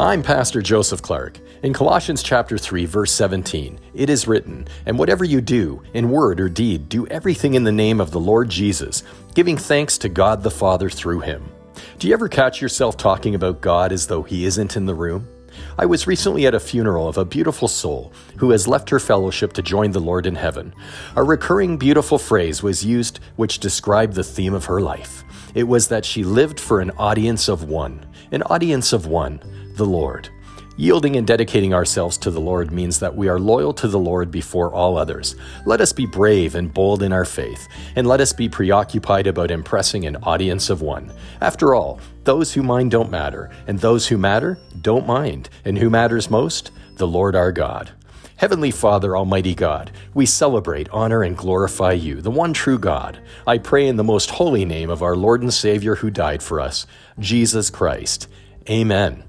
I'm Pastor Joseph Clark. In Colossians chapter 3 verse 17, it is written, "And whatever you do, in word or deed, do everything in the name of the Lord Jesus, giving thanks to God the Father through him." Do you ever catch yourself talking about God as though he isn't in the room? I was recently at a funeral of a beautiful soul who has left her fellowship to join the Lord in heaven. A recurring beautiful phrase was used which described the theme of her life. It was that she lived for an audience of one, an audience of one, the Lord. Yielding and dedicating ourselves to the Lord means that we are loyal to the Lord before all others. Let us be brave and bold in our faith, and let us be preoccupied about impressing an audience of one. After all, those who mind don't matter, and those who matter don't mind. And who matters most? The Lord our God. Heavenly Father, Almighty God, we celebrate, honor, and glorify you, the one true God. I pray in the most holy name of our Lord and Savior who died for us, Jesus Christ. Amen.